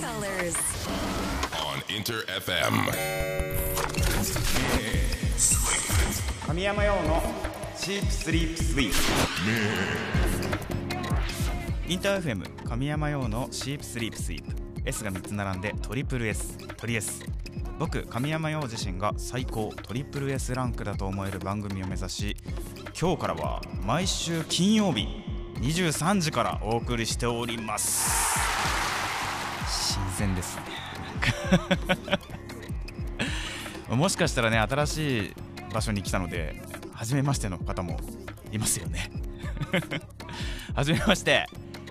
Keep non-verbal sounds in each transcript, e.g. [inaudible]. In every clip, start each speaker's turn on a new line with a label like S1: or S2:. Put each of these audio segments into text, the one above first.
S1: colors.
S2: on Inter FM.
S3: 神山用のシープスリープスイープインター FM 神山用のシープスリープスイープ S が3つ並んでトリプル S トリ S 僕神山陽自身が最高トリプル S ランクだと思える番組を目指し今日からは毎週金曜日23時からお送りしております新鮮です。ねもしかしたらね新しい場所に来たので初めましての方もいますよね。初めまして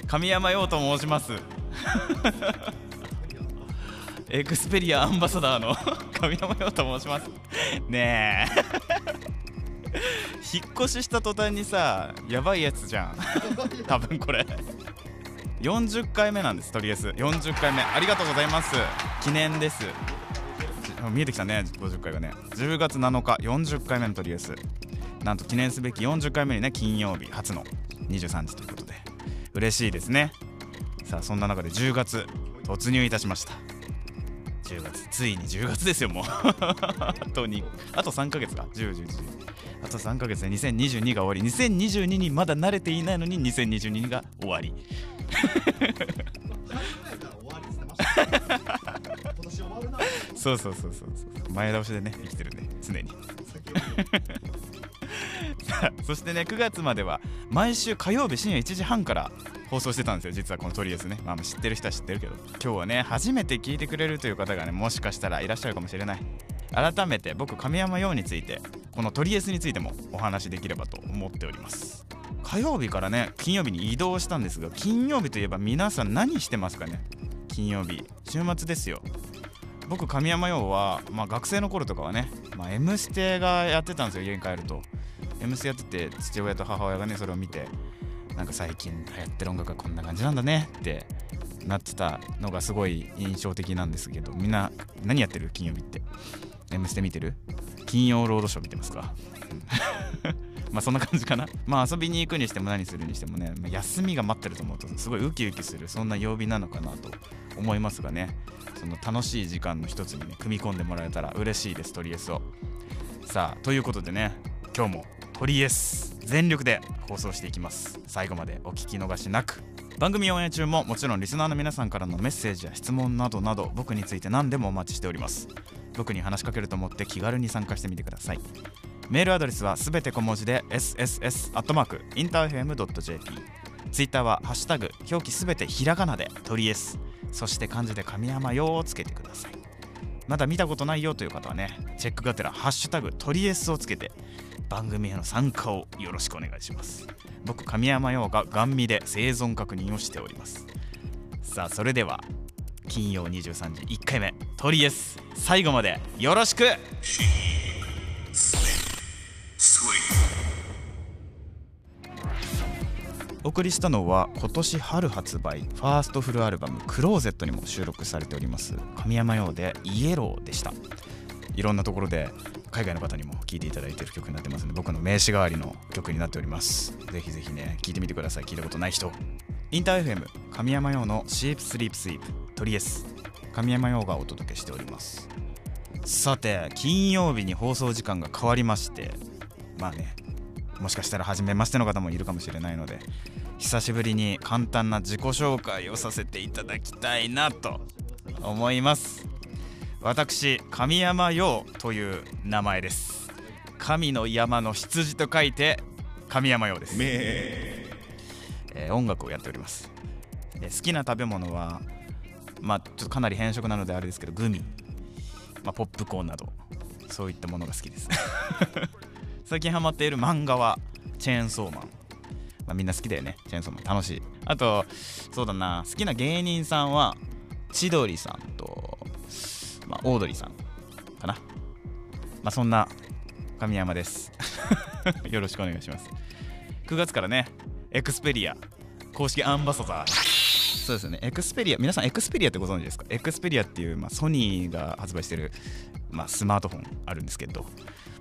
S3: 神山陽と申します。エクスペリアアンバサダーの神山陽と申します。ねえ。引っ越しした途端にさやばいやつじゃん。多分これ。40回目なんですとりあえず40回目ありがとうございます。記念です。見えてきたね50回がね。10月7日40回目のとりあえずなんと記念すべき40回目にね金曜日初の23時ということで。嬉しいですね。さあそんな中で10月突入いたしました。10月ついに10月ですよもう。[laughs] あとにあと3ヶ月か。1011あと3ヶ月で2022が終わり。2022にまだ慣れていないのに2022が終わり。[laughs] そうそうそうそうそう。前倒しでね生きてるね常に。[laughs] さあそしてね9月までは毎週火曜日深夜1時半から放送してたんですよ。実はこのトリエスね、まあ、知ってる人は知ってるけど。今日はね初めて聞いてくれるという方がねもしかしたらいらっしゃるかもしれない。改めて僕神山陽についてこのトリエスについてもお話しできればと思っております。火曜日からね金曜日に移動したんですが金曜日といえば皆さん何してますかね？金曜日週末ですよ。僕神山陽は、まあ、学生の頃とかはね「まあ、M ステ」がやってたんですよ家に帰ると「M ステ」やってて父親と母親がねそれを見てなんか最近流行ってる音楽がこんな感じなんだねってなってたのがすごい印象的なんですけどみんな何やってる？金曜日って「M ステ」見てる？金曜ロードショー見てますか？[laughs] まあそんな感じかな。まあ遊びに行くにしても何するにしてもね、休みが待ってると思うとすごいウキウキするそんな曜日なのかなと思いますがね。その楽しい時間の一つにね組み込んでもらえたら嬉しいですトリエスを。さあということでね今日もトリエス全力で放送していきます。最後までお聞き逃しなく。番組オンエア中ももちろんリスナーの皆さんからのメッセージや質問などなど僕について何でもお待ちしております。僕に話しかけると思って気軽に参加してみてください。メールアドレスはすべて小文字で sss.interfm.jp ツイッターはハッシュタグ表記すべてひらがなでトリエス。そして漢字で神山よをつけてください。まだ見たことないよという方はねチェックがてらハッシュタグトリエスをつけて番組への参加をよろしくお願いします。僕神山陽がガン見で生存確認をしております。さあそれでは金曜23時1回目トリエス。最後までよろしく。お送りしたのは今年春発売ファーストフルアルバム「クローゼット」にも収録されております神山陽で「イエロー」でした。いろんなところで海外の方にも聴いていただいている曲になってますので僕の名刺代わりの曲になっております。ぜひぜひね聴いてみてください。聞いたことない人。インター FM 神山陽のシープスリープスイープ。トリエス神山陽がお届けしております。さて金曜日に放送時間が変わりましてまあねもしかしたら初めましての方もいるかもしれないので久しぶりに簡単な自己紹介をさせていただきたいなと思います。私神山陽という名前です。神の山の羊と書いて神山陽です、えー音楽をやっております。で好きな食べ物はまあちょっとかなり変色なのであれですけどグミ、まあ、ポップコーンなどそういったものが好きです。[laughs] 最近ハマっている漫画はチェーンソーマン、まあ、みんな好きだよね。チェーンソーマン。楽しい。あとそうだな。好きな芸人さんは千鳥さんと、まあ、オードリーさん。かな。まあそんな神山です。[laughs] よろしくお願いします。9月からね Xperia公式アンバサダー。そうですね。 Xperia皆さん Xperiaってご存知ですか？ Xperiaっていう、まあ、ソニーが発売してる、まあ、スマートフォンあるんですけど、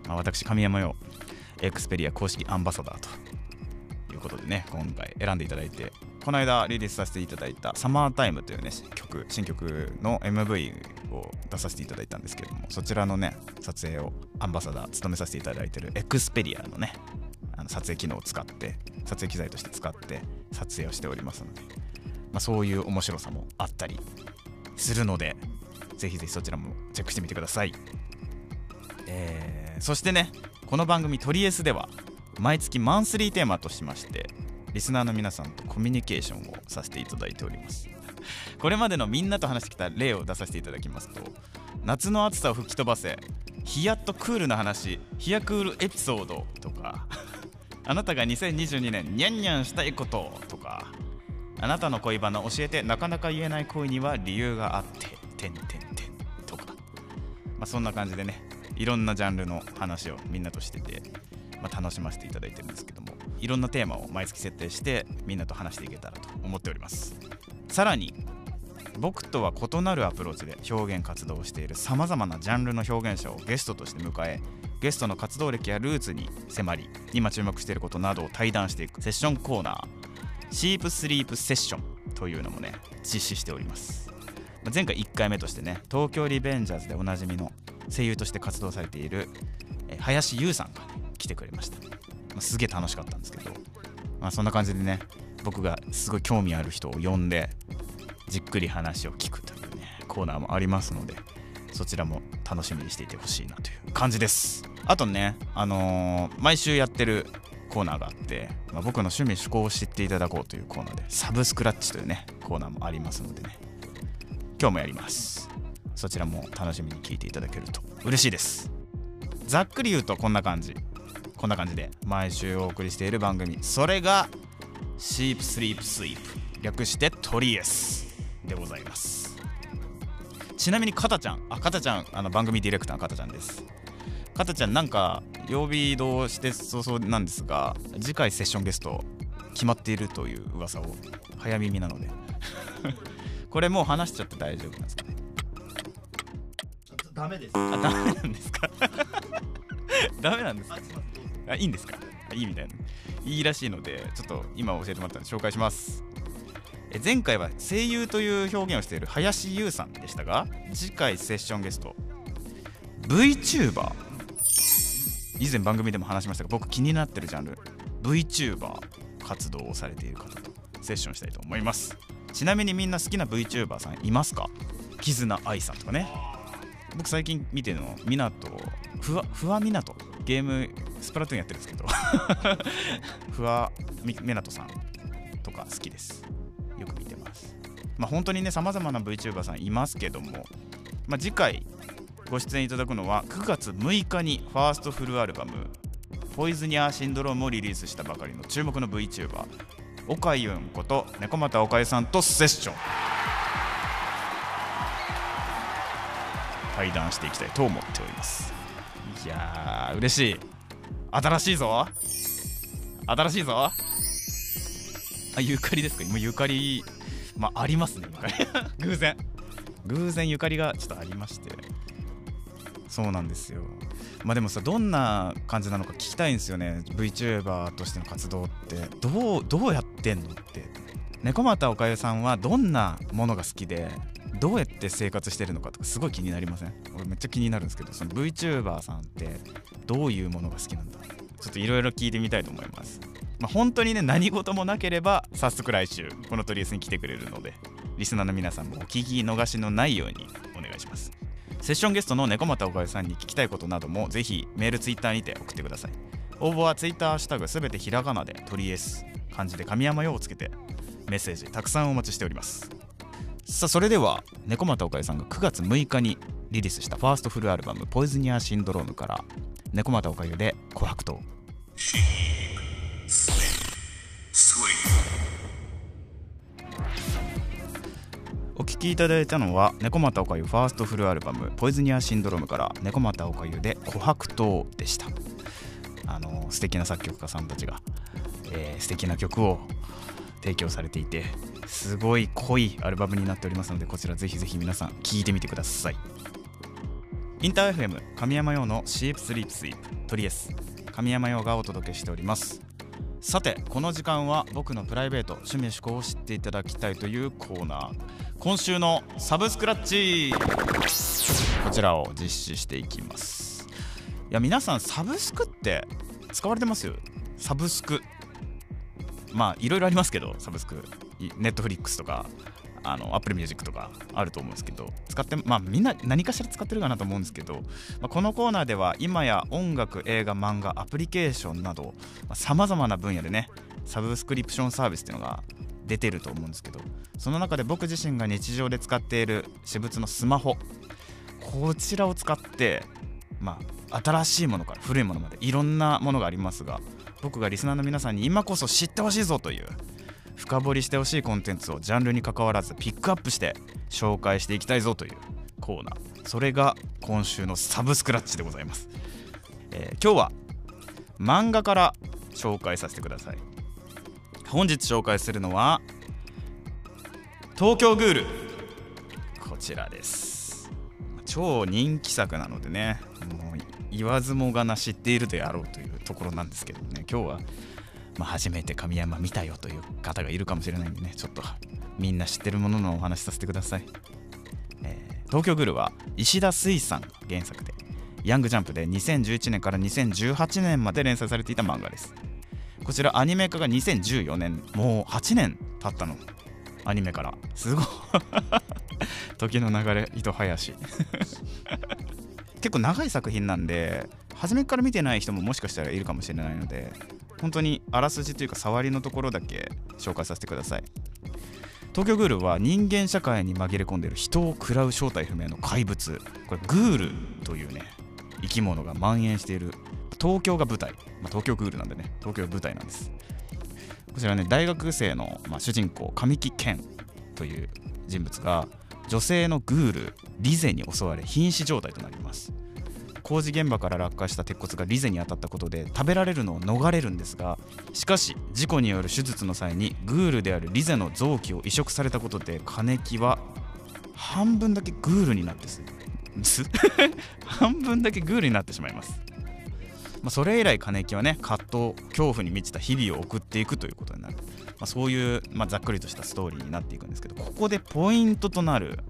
S3: まあ、私神山羊Xperia公式アンバサダーということでね今回選んでいただいてこの間リリースさせていただいた「サマータイムというね曲新曲の MV を出させていただいたんですけれどもそちらのね撮影をアンバサダー務めさせていただいてるエクスペリアのねあの撮影機能を使って撮影機材として使って撮影をしておりますので、まあ、そういう面白さもあったりするのでぜひぜひそちらもチェックしてみてください、えーそしてねこの番組「トリエス」では毎月マンスリーテーマとしましてリスナーの皆さんとコミュニケーションをさせていただいております。これまでのみんなと話してきた例を出させていただきますと夏の暑さを吹き飛ばせヒヤッとクールな話ヒヤクールエピソードとかあなたが2022年ニャンニャンしたいこととかあなたの恋バナ教えてなかなか言えない恋には理由があっててんてんてん。とかまあそんな感じでねいろんなジャンルの話をみんなとしてて、まあ、楽しませていただいてるんですけどもいろんなテーマを毎月設定してみんなと話していけたらと思っております。さらに僕とは異なるアプローチで表現活動をしているさまざまなジャンルの表現者をゲストとして迎えゲストの活動歴やルーツに迫り今注目していることなどを対談していくセッションコーナー。シープスリープセッションというのもね実施しております。前回1回目としてね東京リベンジャーズでおなじみの声優として活動されている林優さんが、ね、来てくれました、すげえ楽しかったんですけど、まあ、そんな感じでね僕がすごい興味ある人を呼んでじっくり話を聞くというねコーナーもありますのでそちらも楽しみにしていてほしいなという感じです。あとねあのー毎週やってるコーナーがあって、まあ僕の趣味趣向を知っていただこうというコーナーでサブスクラッチというねコーナーもありますのでね。今日もやります。そちらも楽しみに聞いていただけると嬉しいです。ざっくり言うとこんな感じ。こんな感じで毎週お送りしている番組。それがシープスリープスイープ略してトリエスでございます。ちなみにかたちゃんあかたちゃんあの番組ディレクターのかたちゃんです。かたちゃんなんか曜日移動して早々なんですが次回セッションゲスト決まっているという噂を早耳なので。[laughs] これもう話しちゃって大丈夫なんですかね？
S1: ダメです。
S3: あダメなんですか？[laughs] ダメなんですか？
S1: あ、すい
S3: いいんですか？あいいみたいな。いいらしいのでちょっと今教えてもらったので紹介します。え前回は声優という表現をしている林優さんでしたが次回セッションゲスト VTuber 以前番組でも話しましたが僕気になってるジャンル VTuber 活動をされている方とセッションしたいと思います。ちなみにみんな好きな VTuber さんいますか？絆愛さんとかね。僕最近見てるのみなとふわふわみなとゲームスプラトゥーンやってるんですけど [laughs] ふわみみなとさんとか好きです。よく見てます。まあ本当にねさまざまな VTuber さんいますけども、まあ、次回ご出演いただくのは9月6日にファーストフルアルバム「ポイズニアシンドローム」をリリースしたばかりの注目の VTuber おかゆんこと猫又おかゆさんとセッション。対談していきたいと思っております。いやー嬉しい。新しいぞ。新しいぞ。あゆかりですか？今ゆかりまあありますね。[laughs] 偶然。偶然ゆかりがちょっとありまして。そうなんですよ。まあでもさどんな感じなのか聞きたいんですよね。VTuber としての活動って。どうどうやってんのって。猫又おかゆさんはどんなものが好きでどうやって生活してるのかとかすごい気になりません？俺めっちゃ気になるんですけどその VTuber さんってどういうものが好きなんだ？ちょっといろいろ聞いてみたいと思います。まあ本当にね何事もなければ早速来週このトリエスに来てくれるのでリスナーの皆さんもお聞き逃しのないようにお願いします。セッションゲストの猫又おかゆさんに聞きたいことなどもぜひメールツイッターにて送ってください。応募はツイッターハッシュタグすべてひらがなでトリエス漢字で神山用をつけてメッセージたくさんお待ちしております。さあそれでは猫又おかゆさんが9月6日にリリースしたファーストフルアルバム「ポイズニアシンドローム」から猫又おかゆで「琥珀糖」聴きいただいたのは猫又おかゆファーストフルアルバム「ポイズニアシンドローム」から猫又おかゆで「琥珀糖」でした。あの素敵な作曲家さんたちが、えー素敵な曲を提供されていてすごい濃いアルバムになっておりますのでこちらぜひぜひ皆さん聴いてみてください。インター FM 神山用のシープスリープスイープトリエス神山用がお届けしております。さてこの時間は僕のプライベート趣味趣向を知っていただきたいというコーナー。今週のサブスクラッチ。こちらを実施していきます。いや皆さんサブスクって使われてますサブスク。まあいろいろありますけどサブスク。ネットフリックスとか。あの Apple Music とかあると思うんですけど使ってまあみんな何かしら使ってるかなと思うんですけど、まあ、このコーナーでは今や音楽映画漫画アプリケーションなどさまざ、まな分野でねサブスクリプションサービスっていうのが出てると思うんですけどその中で僕自身が日常で使っている私物のスマホこちらを使ってまあ新しいものから古いものまでいろんなものがありますが僕がリスナーの皆さんに今こそ知ってほしいぞという深掘りしてほしいコンテンツをジャンルに関わらずピックアップして紹介していきたいぞというコーナー。それが今週のサブスクラッチでございます、えー、今日は漫画から紹介させてください。本日紹介するのは東京グール。こちらです。超人気作なのでねもう言わずもがな知っているであろうというところなんですけどね。今日はまあ、初めて神山見たよという方がいるかもしれないんでねちょっとみんな知ってるもののお話しさせてください、えー、東京グルは石田水さんが原作でヤングジャンプで2011年から2018年まで連載されていた漫画です。こちらアニメ化が2014年もう8年経ったの。アニメから。すごい。[laughs] 時の流れ糸早し [laughs] 結構長い作品なんで初めから見てない人ももしかしたらいるかもしれないので本当にあらすじというか触りのところだけ紹介させてください。東京グールは人間社会に紛れ込んでいる人を食らう正体不明の怪物。これグールというね生き物が蔓延している。東京が舞台、まあ、東京グールなんでね。東京が舞台なんです。こちらね大学生の、まあ、主人公神木健という人物が女性のグールリゼに襲われ瀕死状態となります。工事現場から落下した鉄骨がリゼに当たったことで食べられるのを逃れるんですがしかし事故による手術の際にグールであるリゼの臓器を移植されたことで金木は半分だけグールになってす [laughs] 半分だけグールになってしまいます、まあ、それ以来金木はね葛藤恐怖に満ちた日々を送っていくということになる、まあ、そういう、まあ、ざっくりとしたストーリーになっていくんですけどここでポイントとなる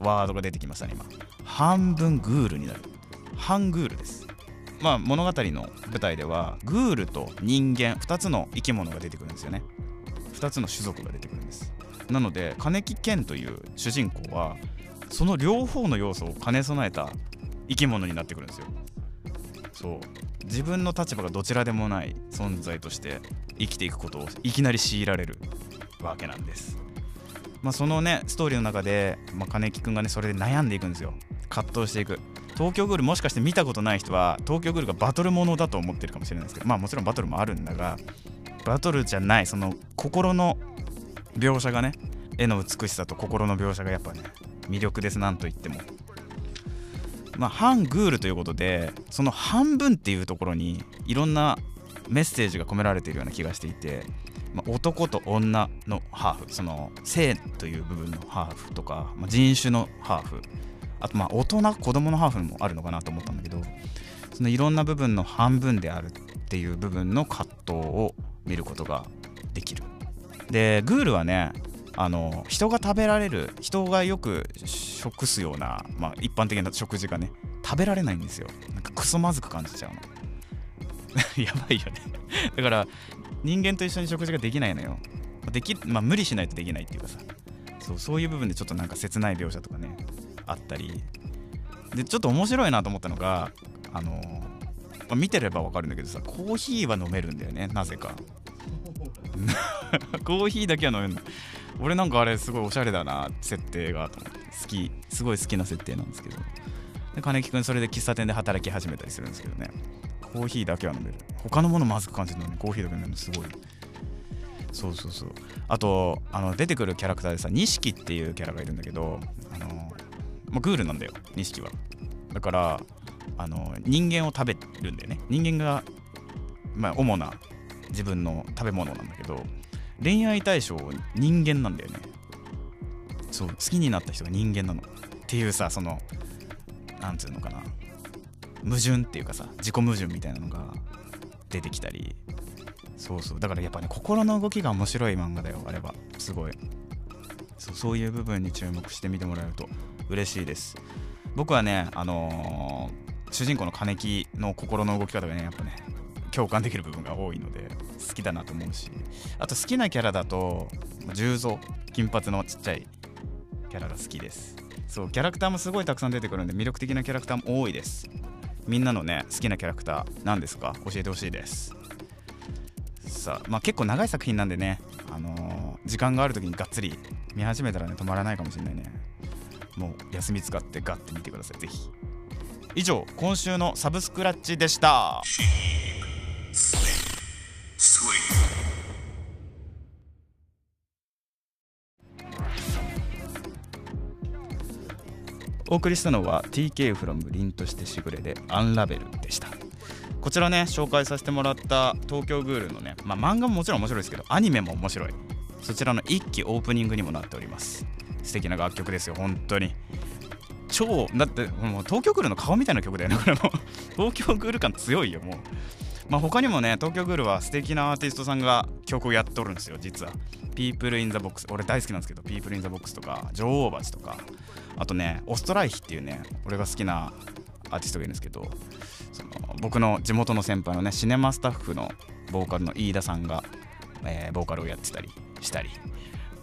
S3: ワードが出てきましたね今。半分グールになる。ハングールです。まあ物語の舞台ではグールと人間2つの生き物が出てくるんですよね。2つの種族が出てくるんです。なので金木健という主人公はその両方の要素を兼ね備えた生き物になってくるんですよ。そう。自分の立場がどちらでもない存在として生きていくことをいきなり強いられるわけなんです。まあそのねストーリーの中で、まあ、金木くんがねそれで悩んでいくんですよ。葛藤していく。東京グールもしかして見たことない人は東京グールがバトルものだと思ってるかもしれないですけどまあもちろんバトルもあるんだがバトルじゃないその心の描写がね絵の美しさと心の描写がやっぱね魅力ですなんといっても。まあ反グールということでその半分っていうところにいろんなメッセージが込められているような気がしていて、まあ、男と女のハーフその性という部分のハーフとか、まあ、人種のハーフあとまあ大人子供のハーフもあるのかなと思ったんだけどそのいろんな部分の半分であるっていう部分の葛藤を見ることができる。でグールはねあの人が食べられる人がよく食すような、まあ、一般的な食事がね食べられないんですよ。なんかクソまずく感じちゃうの。[laughs] やばいよね。だから人間と一緒に食事ができないのよ。でき、まあ、無理しないとできないっていうかさ。そうそういう部分でちょっとなんか切ない描写とかね。あったり。でちょっと面白いなと思ったのがあの、まあ、見てればわかるんだけどさコーヒーは飲めるんだよねなぜか。[laughs] コーヒーだけは飲めるの。俺なんかあれすごいおしゃれだな設定が好きすごい好きな設定なんですけど。で金木君それで喫茶店で働き始めたりするんですけどね。コーヒーだけは飲める。他のものまずく感じるのにコーヒーだけ飲めるのすごい。そうそうそう。あとあの出てくるキャラクターでさ錦っていうキャラがいるんだけどあのまあ、グールなんだよ錦は。だからあの人間を食べるんだよね。人間が、まあ、主な自分の食べ物なんだけど恋愛対象人間なんだよね。そう好きになった人が人間なの。っていうさそのなんつうのかな。矛盾っていうかさ自己矛盾みたいなのが出てきたり。そうそう。だからやっぱね心の動きが面白い漫画だよあれは。すごい。そうそういう部分に注目して見てもらえると。嬉しいです。僕はねあのー主人公の金木の心の動き方がねやっぱね共感できる部分が多いので好きだなと思うしあと好きなキャラだと重蔵金髪のちっちゃいキャラが好きです。そうキャラクターもすごいたくさん出てくるんで魅力的なキャラクターも多いです。みんなのね好きなキャラクター何ですか？教えてほしいです。さあまあ結構長い作品なんでねあのー時間がある時にがっつり見始めたらね止まらないかもしれないね。もう休み使ってガッて見てくださいぜひ。以上今週のサブスクラッチでした。お送りしたのは TK from 凛としてしぐれでアンラベルでした。こちらね紹介させてもらった東京グールのね、まあ、漫画ももちろん面白いですけどアニメも面白い。そちらの一期オープニングにもなっております。素敵な楽曲ですよ本当に。超だってもう東京グルの顔みたいな曲だよねこれも。東京グール感強いよもう。まあ他にもね東京グルは素敵なアーティストさんが曲をやっとるんですよ実は。People in the Box 俺大好きなんですけど People in the Box とか女王蜂とか。あとねオストライヒっていうね俺が好きなアーティストがいるんですけどその僕の地元の先輩のねシネマスタッフのボーカルの飯田さんが、えーボーカルをやってたりしたり。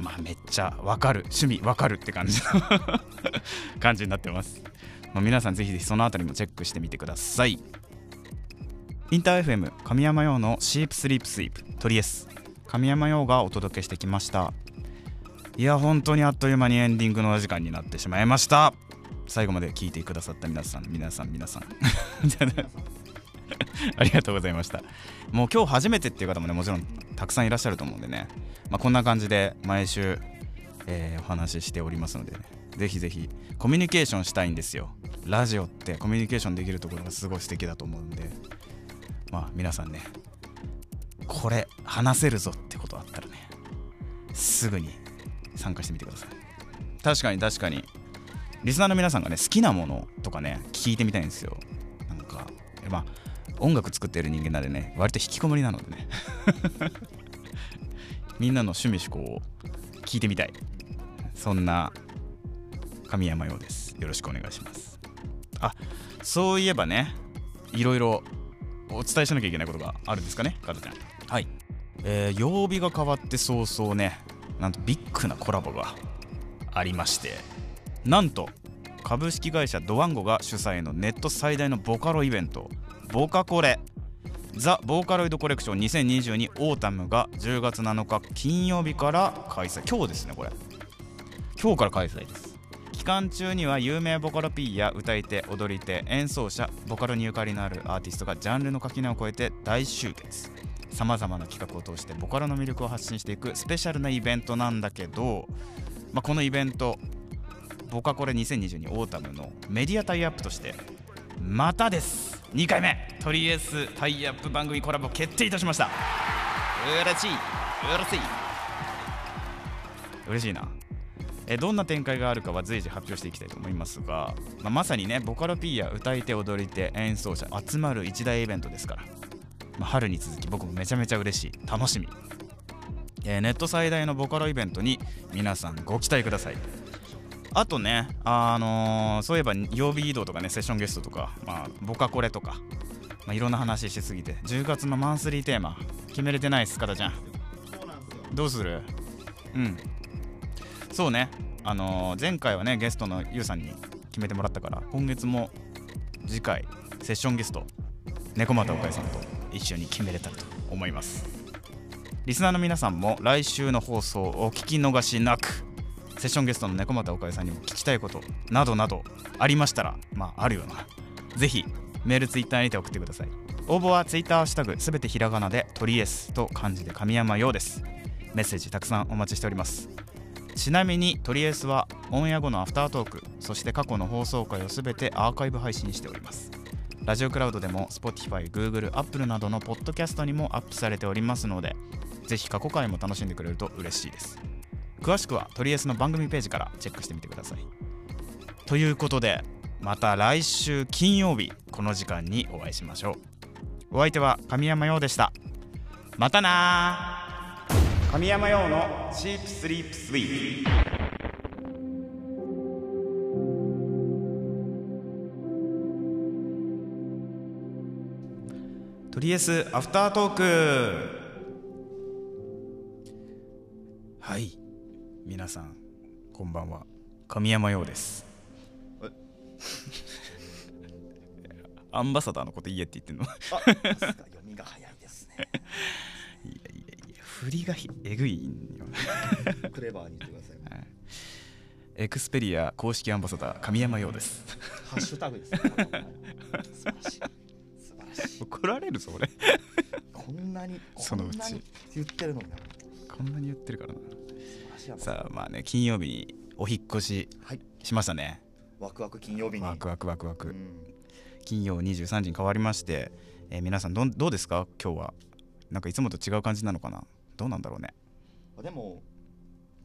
S3: まあめっちゃわかる趣味わかるって感じの [laughs] 感じになってます、まあ、皆さんぜひぜひそのあたりもチェックしてみてください。インター FM 神山用のシープスリープスイープトリエス神山用がお届けしてきました。いや本当にあっという間にエンディングのお時間になってしまいました。最後まで聞いてくださった皆さん皆さん皆さん。[laughs] [laughs] ありがとうございました。もう今日初めてっていう方もねもちろんたくさんいらっしゃると思うんでね、まあ、こんな感じで毎週、えーお話ししておりますのでね。ぜひぜひコミュニケーションしたいんですよ。ラジオってコミュニケーションできるところがすごい素敵だと思うんで。まあ皆さんねこれ話せるぞってことあったらねすぐに参加してみてください。確かに確かに。リスナーの皆さんがね好きなものとかね聞いてみたいんですよ。なんかまあ音楽作ってる人間なんでね。割と引きこもりなのでね。[laughs] みんなの趣味思考を聞いてみたい。そんな神山ようです。よろしくお願いします。あそういえばねいろいろお伝えしなきゃいけないことがあるんですかねかたちゃん。はい。えー曜日が変わって早々ねなんとビッグなコラボがありまして。なんと株式会社ドワンゴが主催のネット最大のボカロイベントボカコレ。ザ・ボーカロイドコレクション2022オータムが10月7日金曜日から開催。今日ですねこれ。今日から開催です。期間中には有名ボカロ P や歌い手踊り手演奏者ボカロにゆかりのあるアーティストがジャンルの垣根を越えて大集結。さまざまな企画を通してボカロの魅力を発信していくスペシャルなイベントなんだけど、まあ、このイベントボカコレ2022オータムのメディアタイアップとしてまたです。2回目。トリエスタイアップ番組コラボ決定いたしました。嬉しい。嬉しい。嬉しいな。えどんな展開があるかは随時発表していきたいと思いますが、まあ、まさにねボカロ P や歌い手踊り手演奏者集まる一大イベントですから、まあ、春に続き僕もめちゃめちゃ嬉しい。楽しみ、えーネット最大のボカロイベントに皆さんご期待ください。あとね、あのーそういえば曜日移動とかね、セッションゲストとか、まあ、ボカコレとか、まあ、いろんな話しすぎて、10月のマンスリーテーマ、決めれてないっす、かたちゃん。どうする？うん。そうね、あのー前回はね、ゲストのゆうさんに決めてもらったから、今月も次回、セッションゲスト、猫又岡井さんと一緒に決めれたらと思います。リスナーの皆さんも来週の放送をお聞き逃しなく。セッションゲストの猫又岡井さんにも聞きたいことなどなどありましたらまああるよな。ぜひメールツイッターにて送ってください。応募はツイッターハッシュタグすべてひらがなでトリエスと漢字で神山ようです。メッセージたくさんお待ちしております。ちなみにトリエスはオンエア後のアフタートークそして過去の放送回をすべてアーカイブ配信しております。ラジオクラウドでも Spotify、Google、Apple などのポッドキャストにもアップされておりますのでぜひ過去回も楽しんでくれると嬉しいです。詳しくはトリエスの番組ページからチェックしてみてください。ということでまた来週金曜日この時間にお会いしましょう。お相手は神山陽でした。またな神山用のチープスリープスイート。とりあえずアフタートーク。はい皆さんこんばんは神山陽です
S1: え？[laughs]
S3: アンバサダーのこと言えって言ってんの？[laughs]
S1: 読みが早いですね。
S3: いやいやいや振りがひえぐいんよ
S1: クレバーに言ってください。
S3: エクスペリア公式アンバサダー神山陽です
S1: ハッシュタグですね。素晴らしい。素晴らしい。
S3: 怒られるぞ俺
S1: こんなに、
S3: そのうち
S1: 言ってるの。
S3: こんなに言ってるからなさあまあね金曜日にお引っ越し
S1: はい。
S3: しましたね
S1: ワクワク金曜日に。
S3: ワクワクワクワク、
S1: うん
S3: 金曜23時に変わりまして、えー皆さんどんどうですか？今日はなんかいつもと違う感じなのかな？どうなんだろうね
S1: でも、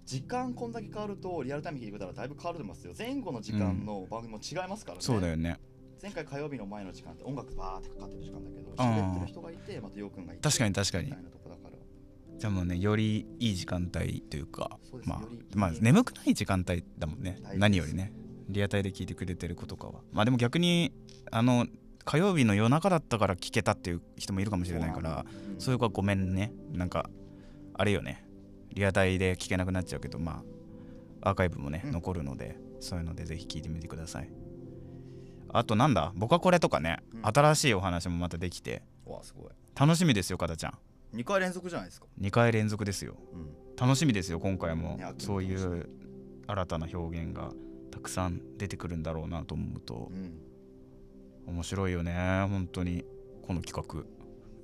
S1: 時間こんだけ変わるとリアルタイム聞いてくれたらだいぶ変わると思いますよ。前後の時間の番組も違いますからね。
S3: そうだよね
S1: 前回火曜日の前の時間って音楽バーってかかってる時間だけど、
S3: ん
S1: 喋ってる人がいて、またよくんがいて。
S3: 確かに確かに
S1: みたいなとこだから。
S3: じゃあもうねよりいい時間帯というかまあ、まあ、眠くない時間帯だもんね。何よりねリアタイで聞いてくれてる子とかは。まあでも逆にあの火曜日の夜中だったから聞けたっていう人もいるかもしれないから
S1: うん
S3: そういう子はごめんね。なんかあれよね。リアタイで聞けなくなっちゃうけどまあアーカイブもね、
S1: うん。
S3: 残るのでそういうのでぜひ聞いてみてください。あとなんだ？僕はこれとかね、
S1: うん。
S3: 新しいお話もまたできて。
S1: わあすごい。
S3: 楽しみですよかたちゃん
S1: 2回連続じゃないですか。
S3: 2回連続ですよ。
S1: うん。
S3: 楽しみですよ今回も。そういう新たな表現がたくさん出てくるんだろうなと思うと。
S1: うん。
S3: 面白いよね本当に。この企画。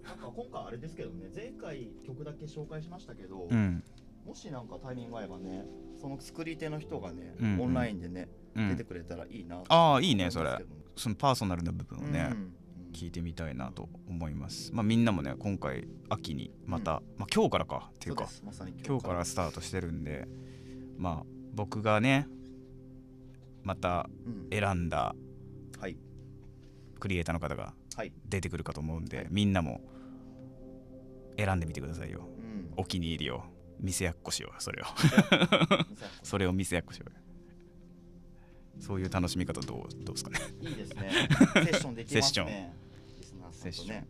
S1: なんか今回あれですけどね、前回曲だけ紹介しましたけど、
S3: うん。
S1: もしなんかタイミング合えばね、その作り手の人がね、
S3: うんうん。
S1: オンラインでね、
S3: うん。
S1: 出てくれたらいいな
S3: ああいいねそれ。そのパーソナルな部分をね、
S1: うん
S3: 聞いてみたいなと思います。まあみんなもね今回秋にまた、まあ今日からかっていうか今日から。スタートしてるんでまあ僕がねまた
S1: うん。
S3: 選んだ
S1: はい。
S3: クリエイターの方が
S1: はい、
S3: 出てくるかと思うんでみんなも選んでみてくださいよ。
S1: うん、
S3: お気に入りを。店やっこしようそれを。
S1: そ
S3: それを店やっこしようよ。そういう楽しみ方どうどうですかね。
S1: いいですね。[laughs] セッションできます
S3: セッ
S1: ね。リスナーさんとね。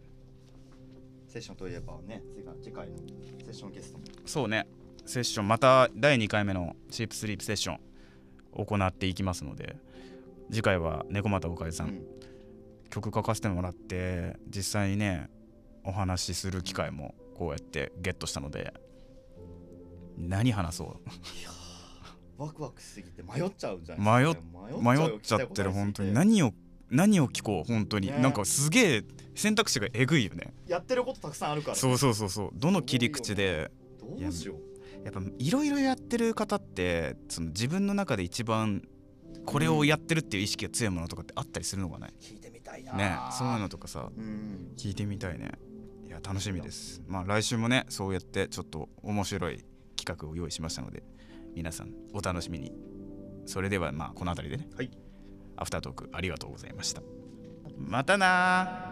S1: セッションといえばね、次回のセッションゲストも。
S3: そうね。セッション。また第2回目のチープスリープセッション行っていきますので次回は猫又おかえさん、
S1: うん。
S3: 曲書かせてもらって実際にねお話しする機会もこうやってゲットしたので何話そう。
S1: ワクワクしすぎて迷っちゃうんじゃないですか、
S3: 迷っちゃってる本当に。何を何を聞こう本当に、
S1: ね。
S3: なんかすげえ選択肢がえぐいよね。
S1: やってることたくさんあるから、
S3: そうそうそうそう。どの切り口で。
S1: どうしよう。
S3: やっぱいろいろやってる方ってその自分の中で一番これをやってるっていう意識が強いものとかってあったりするのかね
S1: 聞いてみたいな。
S3: ね。そういうのとかさ。
S1: うん。
S3: 聞いてみたいね。いや楽しみです。まあ来週もねそうやってちょっと面白い企画を用意しましたので皆さんお楽しみに。それではまあこの辺りでね、
S1: はい
S3: アフタートークありがとうございました。またなー。